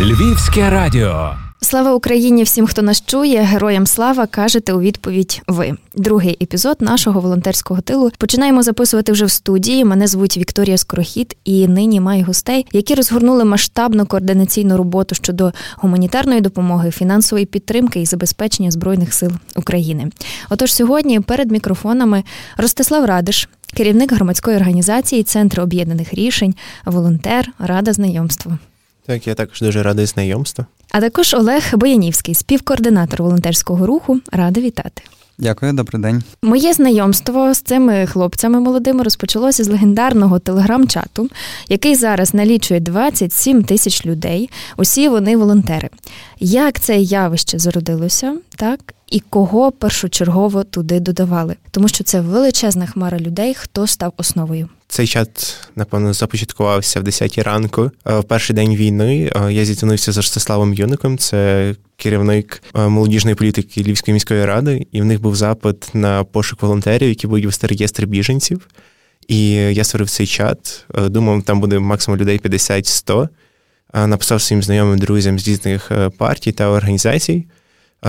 Львівське радіо. Слава Україні! Всім, хто нас чує, героям слава кажете у відповідь. Ви другий епізод нашого волонтерського тилу починаємо записувати вже в студії. Мене звуть Вікторія Скорохід, і нині маю гостей, які розгорнули масштабну координаційну роботу щодо гуманітарної допомоги, фінансової підтримки і забезпечення збройних сил України. Отож, сьогодні перед мікрофонами Ростислав Радиш, керівник громадської організації Центру об'єднаних рішень, волонтер, рада знайомства. Так, я також дуже радий знайомству. А також Олег Боянівський, співкоординатор волонтерського руху. Рада вітати. Дякую, добрий день. Моє знайомство з цими хлопцями молодими розпочалося з легендарного телеграм-чату, який зараз налічує 27 тисяч людей. Усі вони волонтери. Як це явище зародилося, так і кого першочергово туди додавали, тому що це величезна хмара людей, хто став основою. Цей чат, напевно, започаткувався в 10 ранку. В перший день війни я зіткнувся з Ростиславом Юником. Це керівник молодіжної політики Львівської міської ради, і в них був запит на пошук волонтерів, які будуть вести реєстр біженців. І я створив цей чат. Думав, там буде максимум людей 50-100. Написав своїм знайомим друзям з різних партій та організацій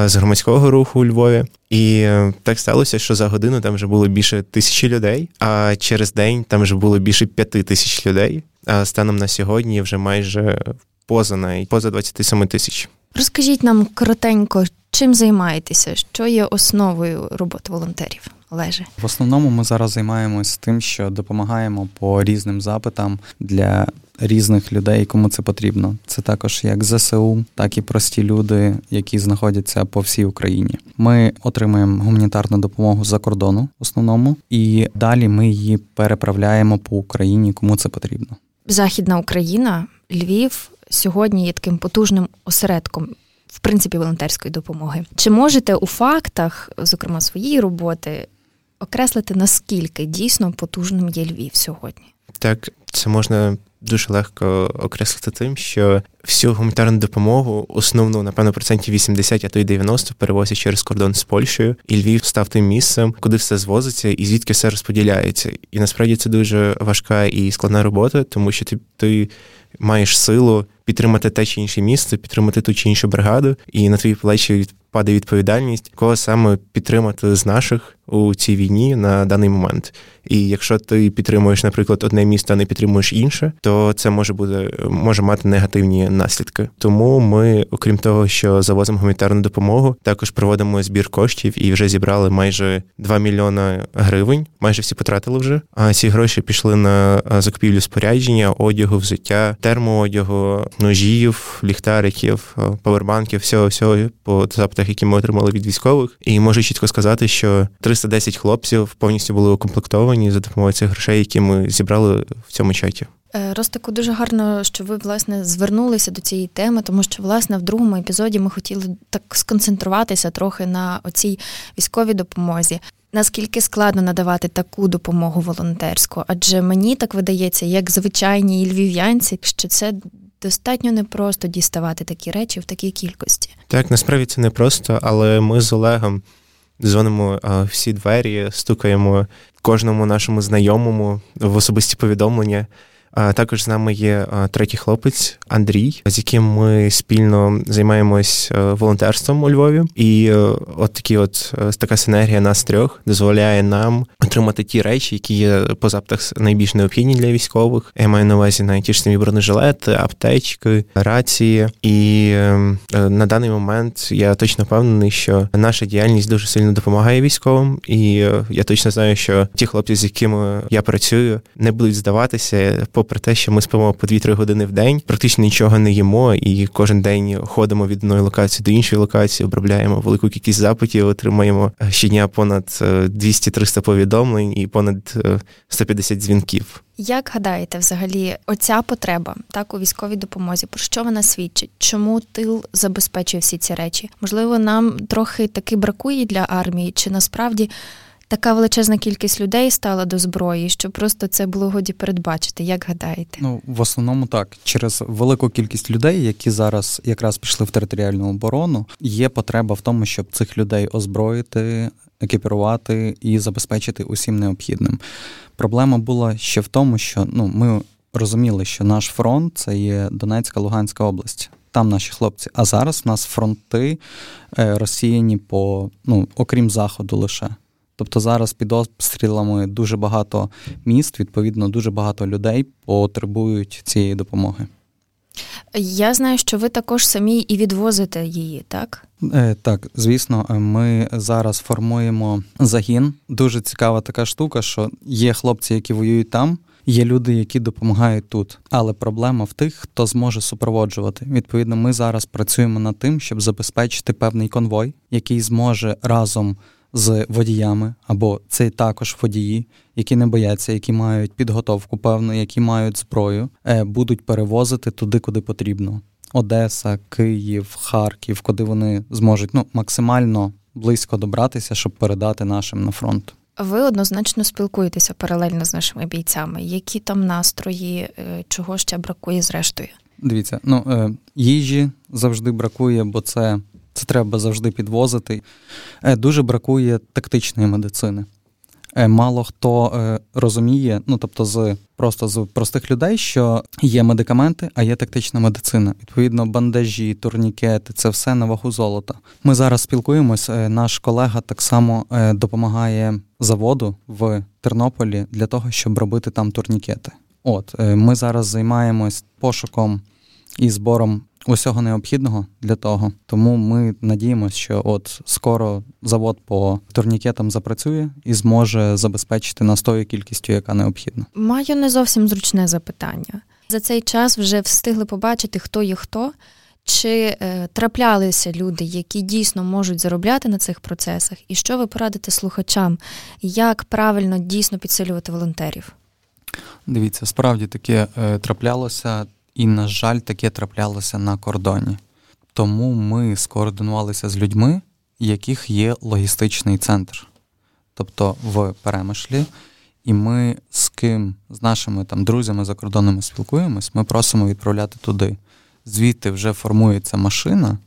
з громадського руху у Львові. І так сталося, що за годину там вже було більше тисячі людей, а через день там вже було більше п'яти тисяч людей. А станом на сьогодні вже майже поза навіть поза 27 тисяч. Розкажіть нам коротенько, чим займаєтеся, що є основою роботи волонтерів? Олеже? В основному ми зараз займаємось тим, що допомагаємо по різним запитам для різних людей, кому це потрібно. Це також як ЗСУ, так і прості люди, які знаходяться по всій Україні. Ми отримуємо гуманітарну допомогу за кордону в основному, і далі ми її переправляємо по Україні, кому це потрібно. Західна Україна, Львів сьогодні є таким потужним осередком. В принципі, волонтерської допомоги. Чи можете у фактах, зокрема своєї роботи, окреслити наскільки дійсно потужним є Львів сьогодні? Так, це можна дуже легко окреслити тим, що всю гуманітарну допомогу, основну, напевно, процентів 80, а то й 90 перевозять через кордон з Польщею, і Львів став тим місцем, куди все звозиться і звідки все розподіляється. І насправді це дуже важка і складна робота, тому що ти, ти маєш силу підтримати те чи інше місце, підтримати ту чи іншу бригаду, і на твої плечі падає відповідальність, кого саме підтримати з наших у цій війні на даний момент. І якщо ти підтримуєш, наприклад, одне місто, а не підтримуєш інше, то це може бути може мати негативні наслідки. Тому ми, окрім того, що завозимо гуманітарну допомогу, також проводимо збір коштів і вже зібрали майже 2 мільйона гривень. Майже всі потратили вже. А ці гроші пішли на закупівлю спорядження, одягу, взуття, термоодягу, ножів, ліхтариків, павербанків, всього всього по запитах, які ми отримали від військових. І можу чітко сказати, що 310 хлопців повністю були укомплектовані за допомогою цих грошей, які ми зібрали в цьому чаті. Ростику, дуже гарно, що ви власне звернулися до цієї теми, тому що власне в другому епізоді ми хотіли так сконцентруватися трохи на оцій військовій допомозі. Наскільки складно надавати таку допомогу волонтерську? Адже мені так видається, як звичайній львів'янці, що це достатньо непросто діставати такі речі в такій кількості. Так, насправді це непросто, але ми з Олегом дзвонимо всі двері, стукаємо кожному нашому знайомому в особисті повідомлення. Також з нами є третій хлопець Андрій, з яким ми спільно займаємось волонтерством у Львові. І от такі, от така синергія нас трьох дозволяє нам отримати ті речі, які є по запитах найбільш необхідні для військових. Я маю на увазі навіть ж самі бронежилети, аптечки, рації. І на даний момент я точно впевнений, що наша діяльність дуже сильно допомагає військовим, і я точно знаю, що ті хлопці, з якими я працюю, не будуть здаватися попри те, що ми спимо по 2-3 години в день, практично нічого не їмо, і кожен день ходимо від одної локації до іншої локації, обробляємо велику кількість запитів, отримаємо щодня понад 200-300 повідомлень і понад 150 дзвінків. Як гадаєте, взагалі, оця потреба так у військовій допомозі, про що вона свідчить? Чому тил забезпечує всі ці речі? Можливо, нам трохи таки бракує для армії, чи насправді така величезна кількість людей стала до зброї, що просто це було годі передбачити. Як гадаєте? Ну в основному так через велику кількість людей, які зараз якраз пішли в територіальну оборону, є потреба в тому, щоб цих людей озброїти. Екіпірувати і забезпечити усім необхідним. Проблема була ще в тому, що ну ми розуміли, що наш фронт це є Донецька Луганська область. там наші хлопці. А зараз в нас фронти е, розсіяні по ну, окрім заходу лише. Тобто зараз під обстрілами дуже багато міст, відповідно, дуже багато людей потребують цієї допомоги. Я знаю, що ви також самі і відвозите її, так? Е, Так, звісно, е, ми зараз формуємо загін. Дуже цікава така штука, що є хлопці, які воюють там. Є люди, які допомагають тут, але проблема в тих, хто зможе супроводжувати. Відповідно, ми зараз працюємо над тим, щоб забезпечити певний конвой, який зможе разом з водіями, або це також водії, які не бояться, які мають підготовку певну, які мають зброю, е, будуть перевозити туди, куди потрібно. Одеса, Київ, Харків, куди вони зможуть ну максимально близько добратися, щоб передати нашим на фронт. Ви однозначно спілкуєтеся паралельно з нашими бійцями. Які там настрої, е, чого ще бракує зрештою? Дивіться, ну е, їжі завжди бракує, бо це це треба завжди підвозити. Е, дуже бракує тактичної медицини. Е, мало хто е, розуміє, ну тобто, з просто з простих людей, що є медикаменти, а є тактична медицина. Відповідно, бандажі, турнікети це все на вагу золота. Ми зараз спілкуємось. Наш колега так само допомагає заводу в Тернополі для того, щоб робити там турнікети. От ми зараз займаємось пошуком і збором усього необхідного для того. Тому ми надіємося, що от скоро завод по турнікетам запрацює і зможе забезпечити нас тою кількістю, яка необхідна. Маю не зовсім зручне запитання. За цей час вже встигли побачити, хто є хто. Чи е, траплялися люди, які дійсно можуть заробляти на цих процесах, і що ви порадите слухачам, як правильно дійсно підсилювати волонтерів? Дивіться, справді таке е, траплялося і, на жаль, таке траплялося на кордоні. Тому ми скоординувалися з людьми, яких є логістичний центр, тобто в перемишлі. І ми з ким, з нашими там друзями закордонними спілкуємось, ми просимо відправляти туди. Звідти вже формується машина,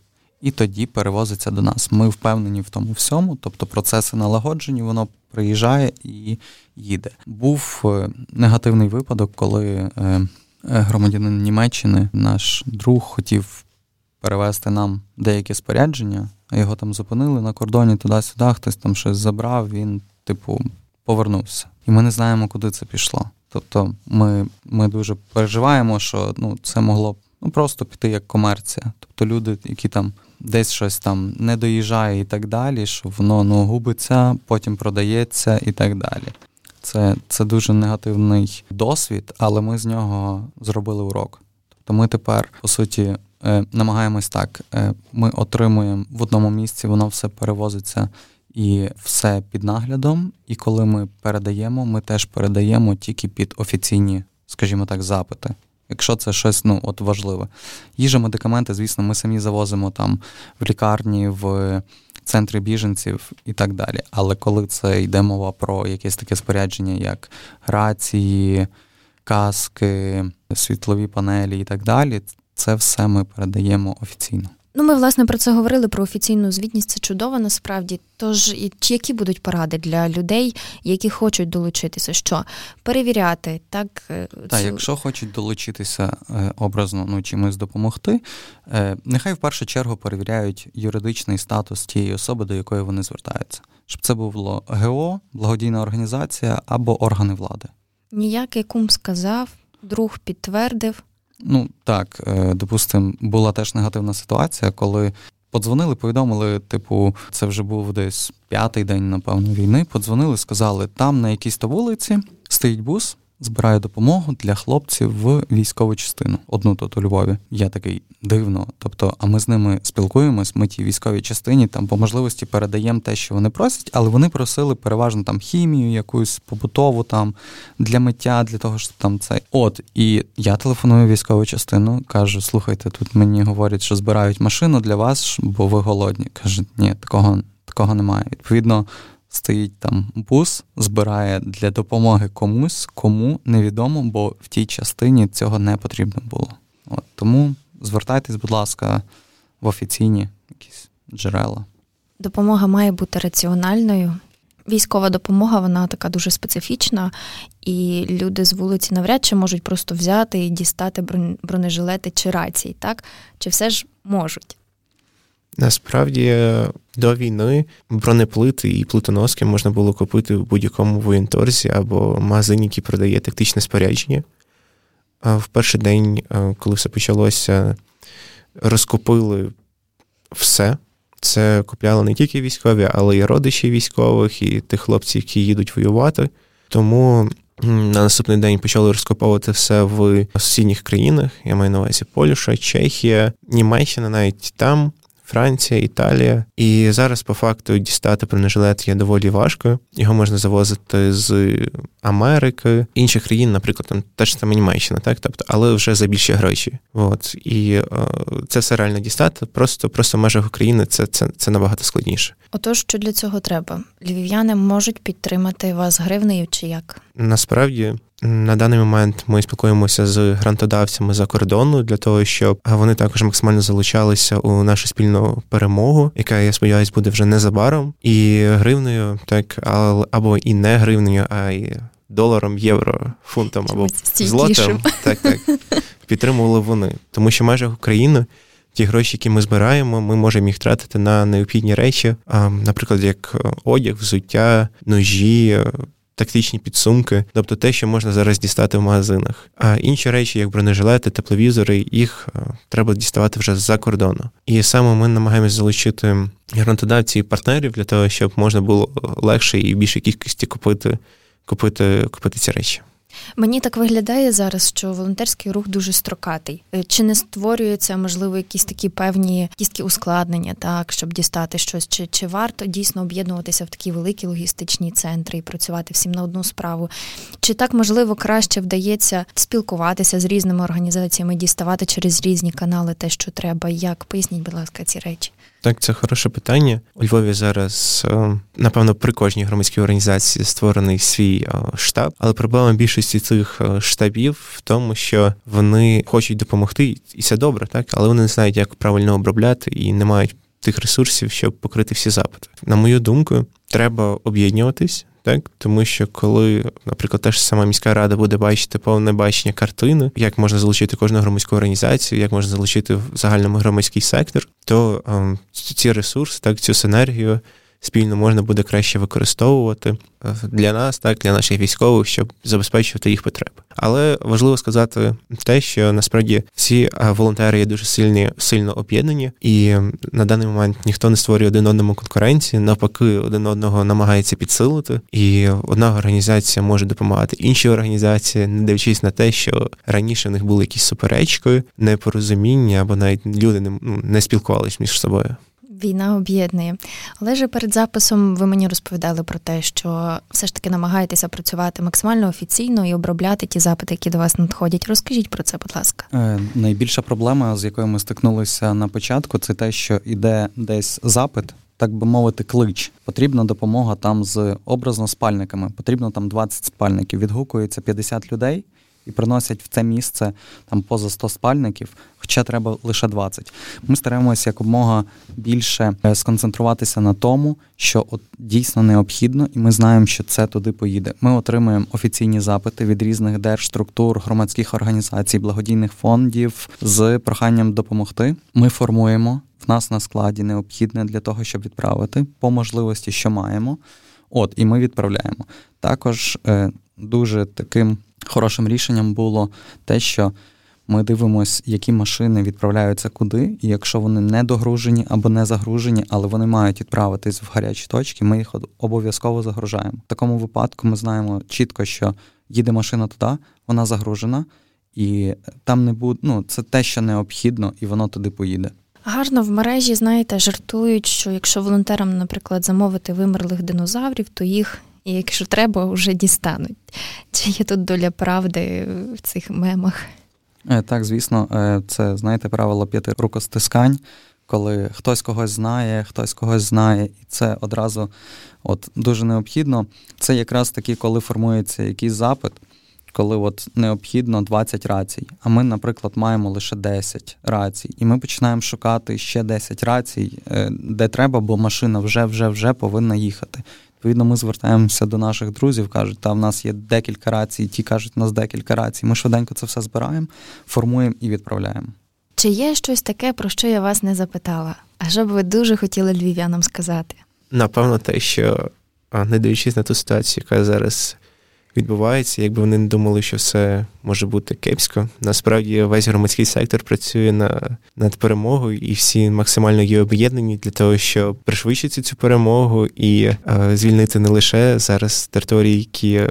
і тоді перевозиться до нас. Ми впевнені в тому всьому, тобто процеси налагоджені, воно приїжджає і їде. Був е, негативний випадок, коли е, громадянин Німеччини, наш друг хотів перевезти нам деяке спорядження, а його там зупинили на кордоні туди-сюди, хтось там щось забрав, він, типу, повернувся. І ми не знаємо, куди це пішло. Тобто ми ми дуже переживаємо, що ну, це могло ну, просто піти як комерція. Тобто люди, які там десь щось там не доїжджає і так далі, що воно ну, губиться, потім продається і так далі. Це це дуже негативний досвід, але ми з нього зробили урок. Тобто ми тепер, по суті, е, намагаємось так: е, ми отримуємо в одному місці, воно все перевозиться і все під наглядом. І коли ми передаємо, ми теж передаємо тільки під офіційні, скажімо так, запити. Якщо це щось ну, от важливе. Їжа, медикаменти, звісно, ми самі завозимо там в лікарні, в центри біженців і так далі. Але коли це йде мова про якесь таке спорядження, як рації, каски, світлові панелі і так далі, це все ми передаємо офіційно. Ну, ми власне про це говорили про офіційну звітність. Це чудово насправді. Тож які будуть поради для людей, які хочуть долучитися? Що перевіряти, так е, Так, якщо хочуть долучитися е, образно, ну чимось допомогти, е, нехай в першу чергу перевіряють юридичний статус тієї особи, до якої вони звертаються, щоб це було ГО, благодійна організація або органи влади. Ніякий кум сказав, друг підтвердив. Ну так, е, допустимо, була теж негативна ситуація, коли подзвонили, повідомили, типу, це вже був десь п'ятий день, напевно, війни. Подзвонили, сказали, там на якійсь то вулиці стоїть бус, збираю допомогу для хлопців в військову частину. Одну тут у Львові. Я такий дивно. Тобто, а ми з ними спілкуємось. Ми тій військовій частині там по можливості передаємо те, що вони просять, але вони просили переважно там хімію, якусь побутову там для миття, для того, щоб там це. От і я телефоную військову частину, кажу: слухайте, тут мені говорять, що збирають машину для вас, бо ви голодні. Каже, ні, такого такого немає. Відповідно стоїть там бус, збирає для допомоги комусь, кому невідомо, бо в тій частині цього не потрібно було. От, Тому звертайтесь, будь ласка, в офіційні якісь джерела. Допомога має бути раціональною. військова допомога, вона така дуже специфічна, і люди з вулиці навряд чи можуть просто взяти і дістати бронежилети чи рації, так? Чи все ж можуть? Насправді до війни бронеплити і плитоноски можна було купити в будь-якому воєнторзі або магазині, який продає тактичне спорядження. В перший день, коли все почалося, розкупили все. Це купляли не тільки військові, але й родичі військових, і тих хлопців, які їдуть воювати. Тому на наступний день почали розкуповувати все в сусідніх країнах. Я маю на увазі Польща, Чехія, Німеччина навіть там. Франція, Італія. І зараз, по факту, дістати бронежилет є доволі важко. Його можна завозити з Америки, інших країн, наприклад, там теж саме Німеччина, так, тобто, але вже за більші гроші. От і е, це все реально дістати. Просто просто в межах України це, це, це набагато складніше. Отож, що для цього треба? Львів'яни можуть підтримати вас гривнею чи як? Насправді на даний момент ми спілкуємося з грантодавцями за кордону для того, щоб вони також максимально залучалися у нашу спільну перемогу, яка я сподіваюся буде вже незабаром, і гривнею, так або і не гривнею, а й доларом, євро, фунтом або злотом. Так, так підтримували вони, тому що майже України. Ті гроші, які ми збираємо, ми можемо їх тратити на необхідні речі, наприклад, як одяг, взуття, ножі, тактичні підсумки, тобто те, що можна зараз дістати в магазинах. А інші речі, як бронежилети, тепловізори, їх е, треба діставати вже з-за кордону. І саме ми намагаємося залучити грантодавців і партнерів для того, щоб можна було легше і в більшій кількості купити, купити, купити ці речі. Мені так виглядає зараз, що волонтерський рух дуже строкатий. Е, чи не створюються, можливо, якісь такі певні кістки ускладнення, так щоб дістати щось, чи чи варто дійсно об'єднуватися в такі великі логістичні центри і працювати всім на одну справу? Чи так можливо краще вдається спілкуватися з різними організаціями, діставати через різні канали те, що треба? Як поясніть, будь ласка, ці речі? Так, це хороше питання. У Львові зараз, е, напевно, при кожній громадській організації створений свій е, штаб, але проблема більшості цих е, штабів в тому, що вони хочуть допомогти, і це добре, так, але вони не знають, як правильно обробляти і не мають тих ресурсів, щоб покрити всі запити. На мою думку, треба об'єднуватись так? Тому що коли, наприклад, та ж сама міська рада буде бачити повне бачення картини, як можна залучити кожну громадську організацію, як можна залучити в загальному громадський сектор, то ем, ці ресурси, так цю синергію спільно можна буде краще використовувати е, для нас, так для наших військових, щоб забезпечувати їх потреби. Але важливо сказати те, що насправді всі е, волонтери є дуже сильні, сильно об'єднані, і на даний момент ніхто не створює один одному конкуренції, навпаки, один одного намагається підсилити, і одна організація може допомагати іншій організації, не дивлячись на те, що раніше в них були якісь суперечки, непорозуміння або навіть люди не, ну, не спілкувалися між собою. Війна об'єднує. Але ж перед записом ви мені розповідали про те, що все ж таки намагаєтеся працювати максимально офіційно і обробляти ті запити, які до вас надходять. Розкажіть про це, будь ласка. Е, найбільша проблема, з якою ми стикнулися на початку, це те, що йде десь запит. Так би мовити, клич. Потрібна допомога там з образно спальниками. Потрібно там 20 спальників. Відгукується 50 людей і приносять в це місце там поза 100 спальників, хоча треба лише 20. Ми стараємося якомога більше е, сконцентруватися на тому, що от дійсно необхідно, і ми знаємо, що це туди поїде. Ми отримуємо офіційні запити від різних держструктур, громадських організацій, благодійних фондів з проханням допомогти. Ми формуємо в нас на складі необхідне для того, щоб відправити по можливості, що маємо. От, і ми відправляємо. Також е, дуже таким хорошим рішенням було те, що ми дивимося, які машини відправляються куди, і якщо вони не догружені або не загружені, але вони мають відправитись в гарячі точки, ми їх обов'язково загружаємо. В такому випадку ми знаємо чітко, що їде машина туди, вона загружена, і там не буде. Ну, це те, що необхідно, і воно туди поїде. Гарно в мережі, знаєте, жартують, що якщо волонтерам, наприклад, замовити вимерлих динозаврів, то їх і якщо треба, вже дістануть. Чи є тут доля правди в цих мемах? Е, так, звісно, е, це знаєте правило п'яти рукостискань, коли хтось когось знає, хтось когось знає, і це одразу от дуже необхідно. Це якраз таки, коли формується якийсь запит. Коли от необхідно 20 рацій, а ми, наприклад, маємо лише 10 рацій, і ми починаємо шукати ще 10 рацій, е, де треба, бо машина вже вже вже повинна їхати. Відповідно, ми звертаємося до наших друзів, кажуть, та в нас є декілька рацій, ті кажуть, у нас декілька рацій. Ми швиденько це все збираємо, формуємо і відправляємо. Чи є щось таке, про що я вас не запитала? А що б ви дуже хотіли львів'янам сказати? Напевно, те, що не дивлячись на ту ситуацію, яка зараз відбувається, якби вони не думали, що все може бути кепсько. Насправді весь громадський сектор працює на, над перемогою, і всі максимально є об'єднані для того, щоб пришвидшити цю перемогу і е, звільнити не лише зараз території, які е,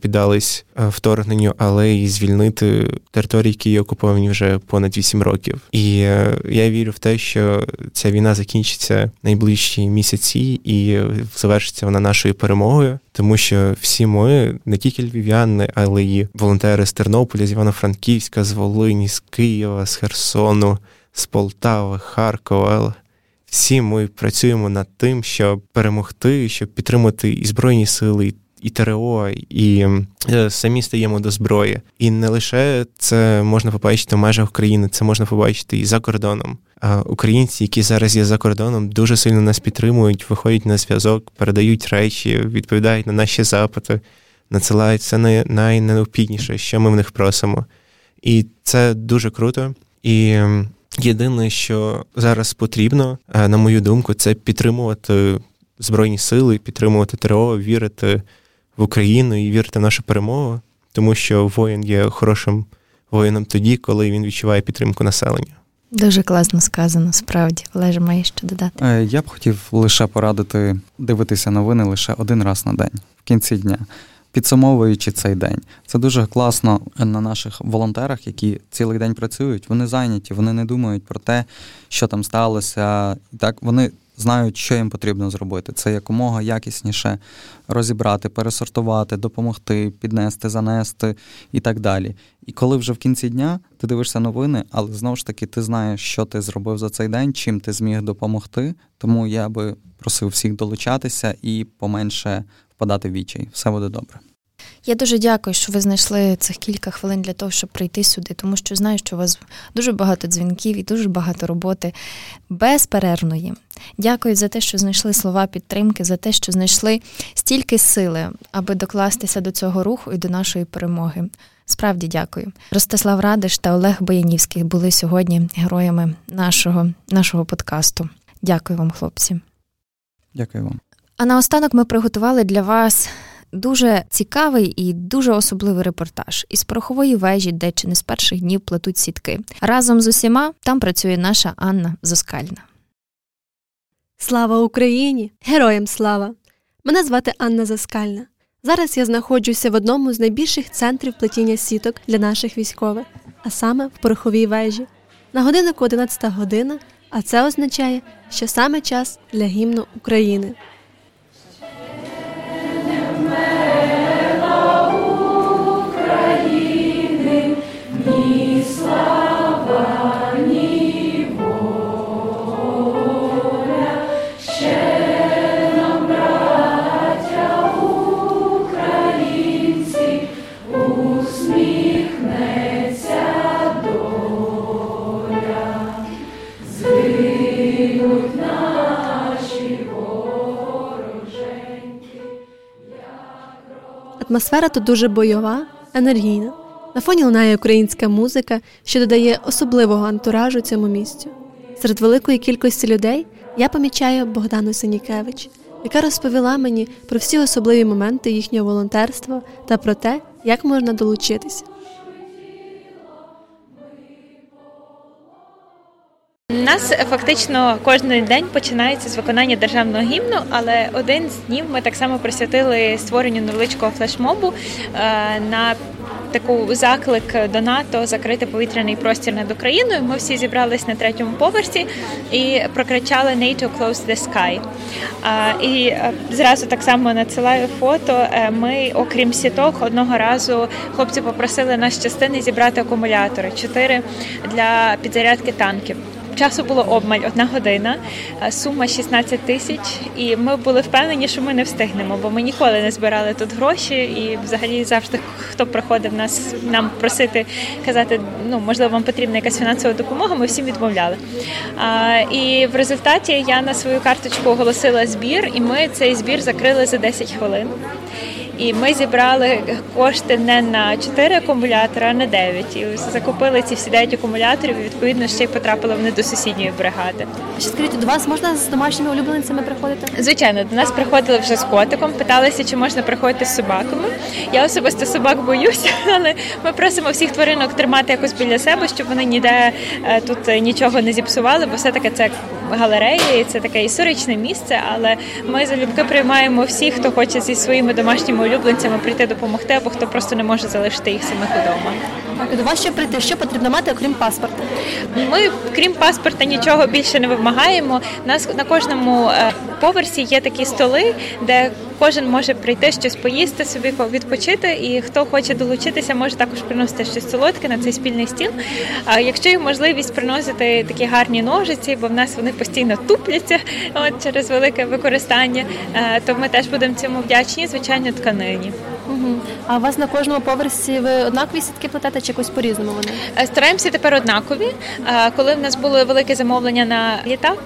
піддались вторгненню, але й звільнити території, які є окуповані вже понад 8 років. І е, я вірю в те, що ця війна закінчиться найближчі місяці і завершиться вона нашою перемогою, тому що всі ми не тільки львів'яни, але й волонтери з Тернополя, з Івано-Франківська, з Волині, з Києва, з Херсону, з Полтави, Харкова. Всі ми працюємо над тим, щоб перемогти, щоб підтримати і збройні сили, і ТРО, і е, самі стаємо до зброї. І не лише це можна побачити в межах України, це можна побачити і за кордоном. А українці, які зараз є за кордоном, дуже сильно нас підтримують, виходять на зв'язок, передають речі, відповідають на наші запити надсилають це найнеобхідніше, що ми в них просимо. І це дуже круто. І єдине, що зараз потрібно, е, на мою думку, це підтримувати Збройні сили, підтримувати ТРО, вірити в Україну і вірити в нашу перемогу, тому що воїн є хорошим воїном тоді, коли він відчуває підтримку населення. Дуже класно сказано, справді. Олеже, маєш що додати? Е, я б хотів лише порадити дивитися новини лише один раз на день в кінці дня підсумовуючи цей день. Це дуже класно на наших волонтерах, які цілий день працюють. Вони зайняті, вони не думають про те, що там сталося. Так вони знають, що їм потрібно зробити. Це якомога якісніше розібрати, пересортувати, допомогти, піднести, занести і так далі. І коли вже в кінці дня ти дивишся новини, але знову ж таки ти знаєш, що ти зробив за цей день, чим ти зміг допомогти. Тому я би просив всіх долучатися і поменше впадати в відчай. Все буде добре. Я дуже дякую, що ви знайшли цих кілька хвилин для того, щоб прийти сюди, тому що знаю, що у вас дуже багато дзвінків і дуже багато роботи безперервної. Дякую за те, що знайшли слова підтримки, за те, що знайшли стільки сили, аби докластися до цього руху і до нашої перемоги. Справді дякую. Ростислав Радиш та Олег Боянівський були сьогодні героями нашого, нашого подкасту. Дякую вам, хлопці. Дякую вам. А наостанок ми приготували для вас дуже цікавий і дуже особливий репортаж із порохової вежі, де чи не з перших днів плетуть сітки. Разом з усіма там працює наша Анна Зоскальна. Слава Україні! Героям слава! Мене звати Анна Заскальна. Зараз я знаходжуся в одному з найбільших центрів плетіння сіток для наших військових, а саме в пороховій вежі. На годиннику 11 година, а це означає, що саме час для гімну України. Атмосфера тут дуже бойова, енергійна. На фоні лунає українська музика, що додає особливого антуражу цьому місцю. Серед великої кількості людей я помічаю Богдану Синікевич, яка розповіла мені про всі особливі моменти їхнього волонтерства та про те, як можна долучитися. У нас фактично кожен день починається з виконання державного гімну, але один з днів ми так само присвятили створенню невеличкого флешмобу е, на таку заклик до НАТО закрити повітряний простір над Україною. Ми всі зібрались на третьому поверсі і прокричали «NATO close the sky». І е, зразу так само надсилаю фото. Е, ми, окрім сіток, одного разу хлопці попросили нас частини зібрати акумулятори чотири для підзарядки танків. Часу було обмаль одна година, сума 16 тисяч, і ми були впевнені, що ми не встигнемо, бо ми ніколи не збирали тут гроші, і взагалі завжди хто приходив нас нам просити казати, ну можливо, вам потрібна якась фінансова допомога. Ми всім відмовляли. А, І в результаті я на свою карточку оголосила збір, і ми цей збір закрили за 10 хвилин. І ми зібрали кошти не на 4 акумулятори, а на 9. І закупили ці всі 9 акумуляторів. і, Відповідно, ще й потрапили вони до сусідньої бригади. Ще скажіть, до вас можна з домашніми улюбленцями приходити? Звичайно, до нас приходили вже з котиком, питалися, чи можна приходити з собаками. Я особисто собак боюся, але ми просимо всіх тваринок тримати якось біля себе, щоб вони ніде е, тут нічого не зіпсували, бо все таки це галерея, і це таке історичне місце. Але ми залюбки приймаємо всіх, хто хоче зі своїми домашніми улюбленцями прийти допомогти, або хто просто не може залишити їх самих вдома. Так, до вас ще прийти, що потрібно мати, окрім паспорта? Ми, крім паспорта, нічого більше не вимагаємо. Нас на кожному е, поверсі є такі столи, де кожен може прийти щось поїсти, собі відпочити, і хто хоче долучитися, може також приносити щось солодке на цей спільний стіл. А якщо є можливість приносити такі гарні ножиці, бо в нас вони постійно тупляться от через велике використання, е, то ми теж будемо цьому вдячні, звичайно, тканині. Угу. А у вас на кожному поверсі ви однакові сітки плетете чи якось по-різному вони? Е, стараємося тепер однакові. Е, коли в нас було велике замовлення на літак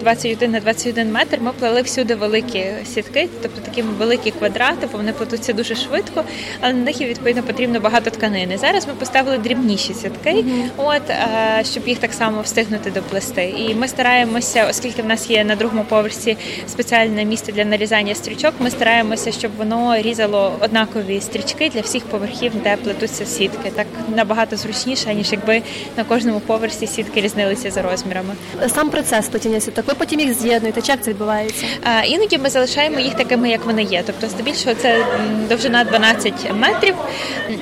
21 на 21 метр, ми плели всюди великі сітки, тобто такі великі квадрати, бо вони плетуться дуже швидко, але на них відповідно потрібно багато тканини. Зараз ми поставили дрібніші сітки, mm-hmm. от щоб їх так само встигнути доплести. І ми стараємося, оскільки в нас є на другому поверсі спеціальне місце для нарізання стрічок, ми стараємося, щоб воно різало однакові стрічки для всіх поверхів, де плетуться сітки. Так набагато зручніше, ніж якби на кожному поверсі сітки різнилися за розмірами. Сам процес плетіння сіток, ви потім їх з'єднуєте. Чи як це відбувається? А, Іноді ми залишаємо їх такими, як вони є. Тобто, здебільшого це довжина 12 метрів,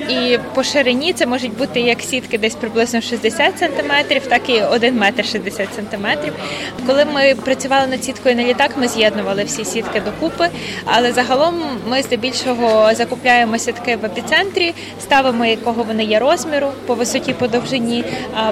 і по ширині це можуть бути як сітки десь приблизно 60 сантиметрів, так і 1 метр 60 сантиметрів. Коли ми працювали над сіткою на літак, ми з'єднували всі сітки докупи, але загалом ми здебільшого закупляємо сітки в епіцентрі, ставимо якого вони є розміру по висоті по довжині,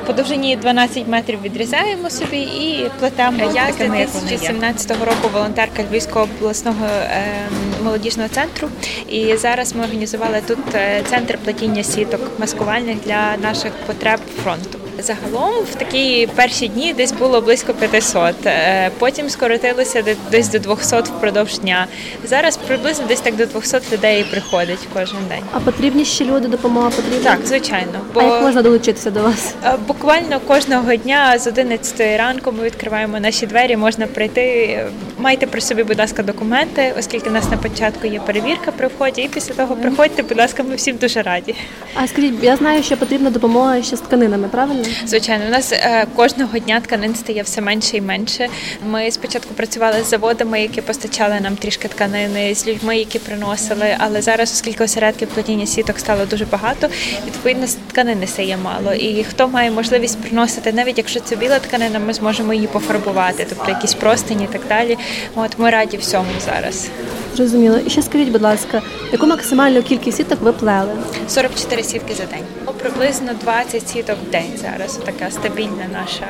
по довжині 12 метрів відрізаємо собі і плетемо. Я з 2017 року волонтерка Львівського обласного ем, молодіжного центру. І зараз ми організували тут е, центр плетіння сіток маскувальних для наших потреб фронту. Загалом в такі перші дні десь було близько 500, е, потім скоротилося десь до 200 впродовж дня. Зараз приблизно десь так до 200 людей приходить кожен день. А потрібні ще люди, допомога потрібна? Так, звичайно. Бо а як можна долучитися до вас? Е, буквально кожного дня з 11 ранку ми відкриваємо наші двері. Можна прийти. Майте при собі, будь ласка, документи, оскільки у нас на початку є перевірка при вході, і після того приходьте, будь ласка, ми всім дуже раді. А скажіть, я знаю, що потрібна допомога ще з тканинами, правильно? Звичайно, у нас е, кожного дня тканин стає все менше і менше. Ми спочатку працювали з заводами, які постачали нам трішки тканини, з людьми, які приносили. Але зараз, оскільки осередків плетіння сіток стало дуже багато, відповідно тканини стає мало. І хто має можливість приносити, навіть якщо це біла тканина, ми зможемо її пофарбувати, тобто якісь простині і так далі. От ми раді всьому зараз. Зрозуміло. І ще скажіть, будь ласка, яку максимальну кількість сіток ви плели? 44 сітки за день. О, Приблизно 20 сіток в день зараз. Така стабільна наша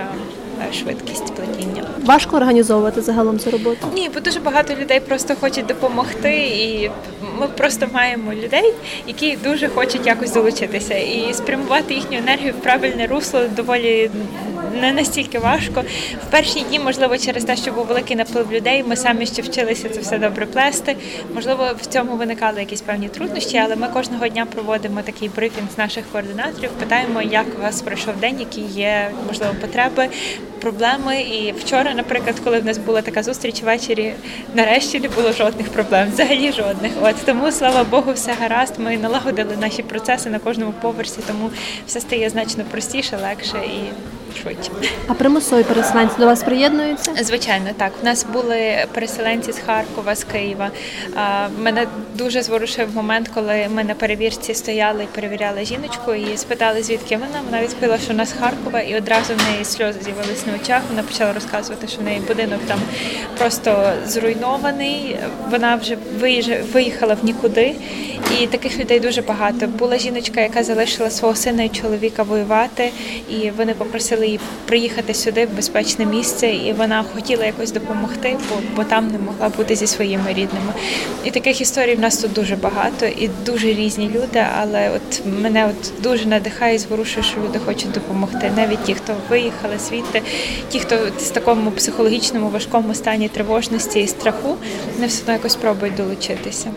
е, швидкість плетіння. Важко організовувати загалом цю роботу? Ні, бо дуже багато людей просто хочуть допомогти, і ми просто маємо людей, які дуже хочуть якось долучитися і спрямувати їхню енергію в правильне русло доволі не настільки важко. В перші дні, можливо, через те, що був великий наплив людей, ми самі ще вчилися це все добре плести. Можливо, в цьому виникали якісь певні труднощі, але ми кожного дня проводимо такий брифінг з наших координаторів, питаємо, як у вас пройшов день, які є можливо потреби. Проблеми і вчора, наприклад, коли в нас була така зустріч ввечері, нарешті не було жодних проблем, взагалі жодних. От тому, слава Богу, все гаразд. Ми налагодили наші процеси на кожному поверсі, тому все стає значно простіше, легше і швидше. А примусові переселенці до вас приєднуються? Звичайно, так. У нас були переселенці з Харкова, з Києва. Мене дуже зворушив момент, коли ми на перевірці стояли і перевіряли жіночку і спитали, звідки вона. Вона відповіла, що вона з Харкова, і одразу в неї сльози з'явились на очах. Вона почала розказувати, що в неї будинок там просто зруйнований. Вона вже виїхала в нікуди. І таких людей дуже багато. Була жіночка, яка залишила свого сина і чоловіка воювати, і вони попросили хотіли їй приїхати сюди в безпечне місце, і вона хотіла якось допомогти, бо, бо там не могла бути зі своїми рідними. І таких історій в нас тут дуже багато і дуже різні люди. Але от мене от дуже надихає і зворушує, що люди хочуть допомогти. Навіть ті, хто виїхали звідти, ті, хто в такому психологічному важкому стані тривожності і страху, вони все одно якось пробують долучитися.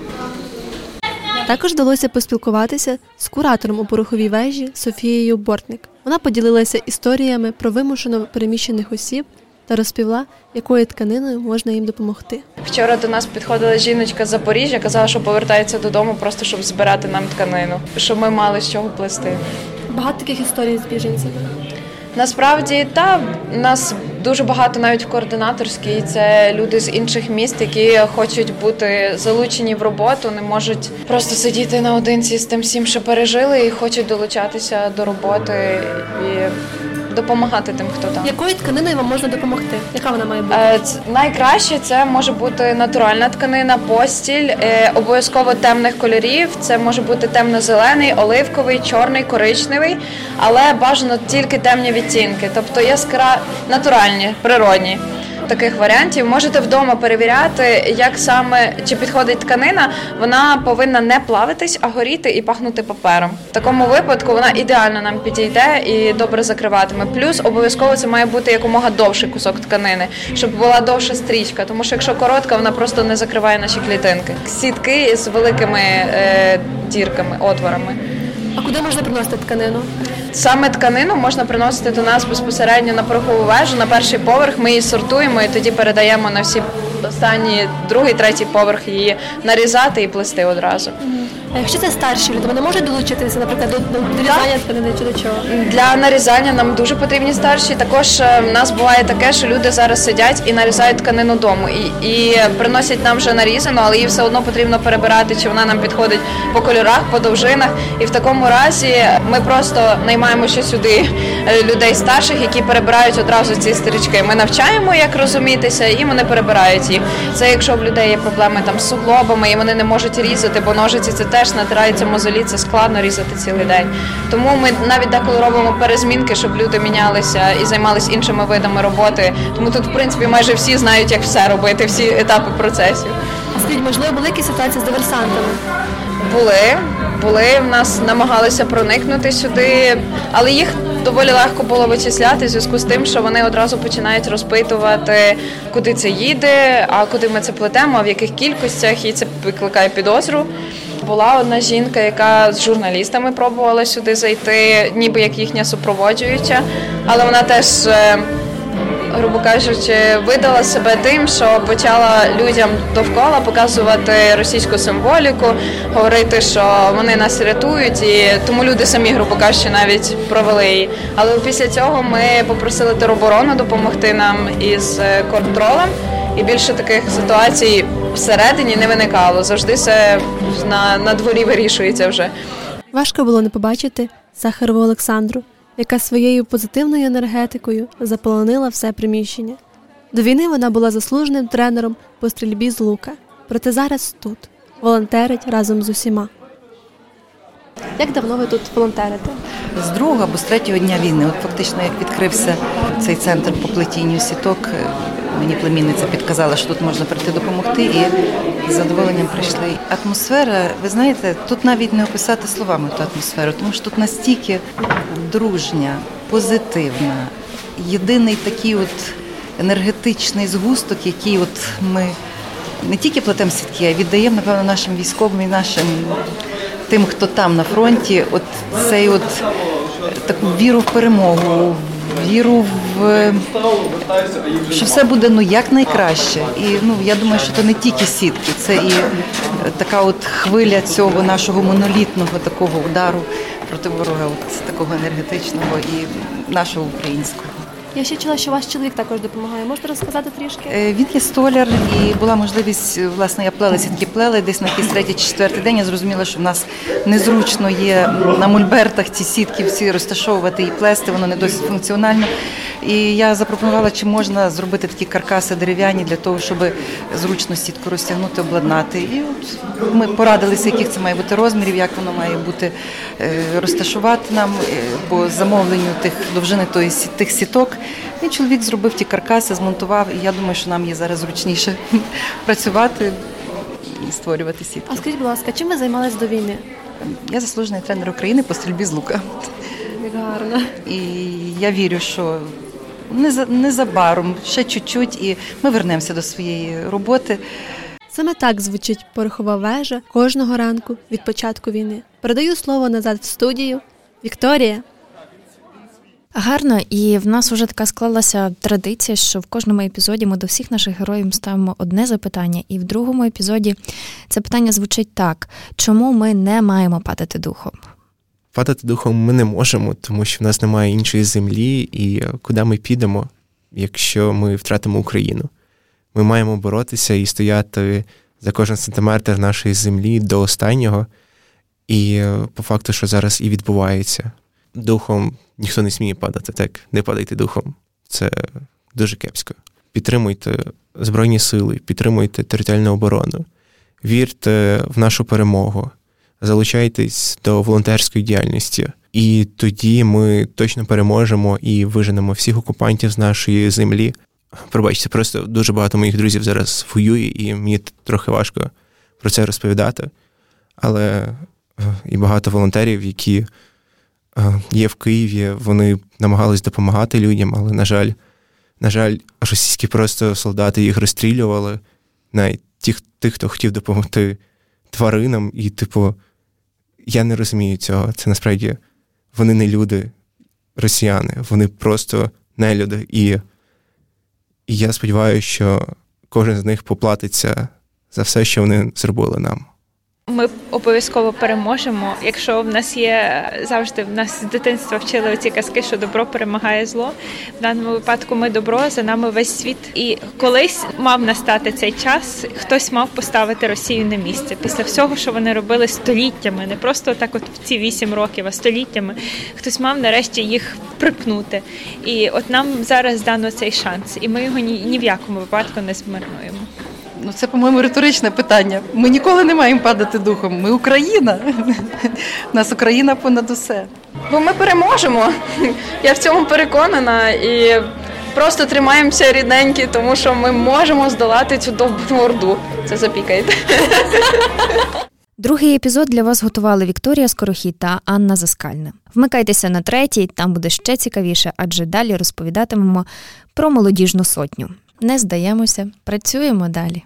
Також вдалося поспілкуватися з куратором у пороховій вежі Софією Бортник. Вона поділилася історіями про вимушено переміщених осіб та розповіла, якою тканиною можна їм допомогти. Вчора до нас підходила жіночка з Запоріжжя, казала, що повертається додому, просто щоб збирати нам тканину, щоб ми мали з чого плести. Багато таких історій з біженцями. Насправді, та нас дуже багато навіть в координаторській. Це люди з інших міст, які хочуть бути залучені в роботу, не можуть просто сидіти наодинці з тим всім, що пережили, і хочуть долучатися до роботи і допомагати тим, хто там. Якою тканиною вам можна допомогти? Яка вона має бути? Е, ц- Найкраще це може бути натуральна тканина, постіль, е, обов'язково темних кольорів. Це може бути темно-зелений, оливковий, чорний, коричневий, але бажано тільки темні відтінки, тобто яскра натуральні, природні. Таких варіантів можете вдома перевіряти, як саме чи підходить тканина. Вона повинна не плавитись, а горіти і пахнути папером. В такому випадку вона ідеально нам підійде і добре закриватиме. Плюс обов'язково це має бути якомога довший кусок тканини, щоб була довша стрічка. Тому що якщо коротка, вона просто не закриває наші клітинки. Сітки з великими е, дірками, отворами. А куди можна приносити тканину? Саме тканину можна приносити до нас безпосередньо на порохову вежу, на перший поверх. Ми її сортуємо і тоді передаємо на всі останні другий, третій поверх її нарізати і плести одразу. А якщо це старші люди, вони можуть долучитися, наприклад, до, вирізання тканини чи до чого? Для нарізання нам дуже потрібні старші. Також е, в нас буває таке, що люди зараз сидять і нарізають тканину дому і, і приносять нам вже нарізану, але її все одно потрібно перебирати, чи вона нам підходить по кольорах, по довжинах. І в такому разі ми просто наймаємо ще сюди е, людей старших, які перебирають одразу ці стрічки. Ми навчаємо, як розумітися, і вони перебирають їх. Це якщо в людей є проблеми там з суглобами, і вони не можуть різати, бо ножиці це теж натираються мозолі, це складно різати цілий день. Тому ми навіть деколи робимо перезмінки, щоб люди мінялися і займалися іншими видами роботи. Тому тут, в принципі, майже всі знають, як все робити, всі етапи процесів. А скажіть, можливо, були якісь ситуації з диверсантами? Були, були в нас намагалися проникнути сюди, але їх доволі легко було вичисляти в зв'язку з тим, що вони одразу починають розпитувати, куди це їде, а куди ми це плетемо, а в яких кількостях, і це викликає підозру. Була одна жінка, яка з журналістами пробувала сюди зайти, ніби як їхня супроводжуюча, але вона теж. е, грубо кажучи, видала себе тим, що почала людям довкола показувати російську символіку, говорити, що вони нас рятують, і тому люди самі, грубо кажучи, навіть провели її. Але після цього ми попросили тероборону допомогти нам із е, контролем, і більше таких ситуацій всередині не виникало. Завжди все на, на дворі вирішується вже. Важко було не побачити Сахарову Олександру, яка своєю позитивною енергетикою заполонила все приміщення. До війни вона була заслуженим тренером по стрільбі з лука, проте зараз тут волонтерить разом з усіма. Як давно ви тут волонтерите? з другого або з третього дня війни. От фактично, як відкрився цей центр по плетінню сіток, мені племінниця підказала, що тут можна прийти допомогти, і з задоволенням прийшли. Атмосфера, ви знаєте, тут навіть не описати словами ту атмосферу, тому що тут настільки дружня, позитивна, єдиний такий от енергетичний згусток, який от ми не тільки плетемо сітки, а віддаємо, напевно, нашим військовим і нашим тим, хто там на фронті, от цей от таку віру в перемогу, віру в що все буде ну як найкраще. І ну я думаю, що це не тільки сітки, це і е, така от хвиля цього нашого монолітного такого удару проти ворога, от такого енергетичного і нашого українського. Я ще чула, що ваш чоловік також допомагає. Можете розказати трішки? Е, Він є столяр, і була можливість, е, власне, я плела сітки плели десь на якийсь третій чи четвертий день. Я зрозуміла, що в нас незручно є на мольбертах ці сітки всі розташовувати і плести, воно не досить функціонально. І я запропонувала, чи можна зробити такі каркаси дерев'яні для того, щоб зручно сітку розтягнути, обладнати. І от ми порадилися, яких це має бути розмірів, як воно має бути е, розташувати нам е, по замовленню тих довжини тої тих сіток. І чоловік зробив ті каркаси, змонтував. І я думаю, що нам є зараз зручніше працювати і створювати сітки. А скажіть, будь ласка, чим ви займалися до війни? Я заслужений тренер України по стрільбі з лука. Гарно. І я вірю, що незабаром, ще чуть-чуть, і ми вернемося до своєї роботи. Саме так звучить порохова вежа кожного ранку від початку війни. Передаю слово назад в студію. Вікторія. Гарно, і в нас вже така склалася традиція, що в кожному епізоді ми до всіх наших героїв ставимо одне запитання, і в другому епізоді це питання звучить так: чому ми не маємо падати духом? Падати духом ми не можемо, тому що в нас немає іншої землі, і куди ми підемо, якщо ми втратимо Україну. Ми маємо боротися і стояти за кожен сантиметр нашої землі до останнього. І по факту, що зараз і відбувається. Духом ніхто не сміє падати, так, не падайте духом. Це дуже кепсько. Підтримуйте Збройні сили, підтримуйте територіальну оборону, вірте в нашу перемогу, залучайтесь до волонтерської діяльності. І тоді ми точно переможемо і виженемо всіх окупантів з нашої землі. Пробачте, просто дуже багато моїх друзів зараз воює, і мені трохи важко про це розповідати. Але е, і багато волонтерів, які е, є в Києві, вони намагались допомагати людям, але, на жаль, на жаль, російські просто солдати їх розстрілювали, навіть тих, тих, хто хотів допомогти тваринам, і, типу, я не розумію цього. Це насправді вони не люди, росіяни, вони просто не люди. І, і я сподіваюся, що кожен з них поплатиться за все, що вони зробили нам. Ми обов'язково переможемо. Якщо в нас є завжди в нас з дитинства вчили оці казки, що добро перемагає зло. В даному випадку ми добро за нами весь світ. І колись мав настати цей час, хтось мав поставити Росію на місце після всього, що вони робили століттями, не просто так, от в ці вісім років, а століттями. Хтось мав нарешті їх припнути. І от нам зараз дано цей шанс, і ми його ні, ні в якому випадку не змарнуємо. Ну, це, по-моєму, риторичне питання. Ми ніколи не маємо падати духом. Ми Україна. У Нас Україна понад усе. Бо ми переможемо. Я в цьому переконана і просто тримаємося рідненькі, тому що ми можемо здолати цю довбану орду. Це запікайте. Другий епізод для вас готували Вікторія Скорохід та Анна Заскальна. Вмикайтеся на третій, там буде ще цікавіше, адже далі розповідатимемо про молодіжну сотню. Не здаємося, працюємо далі.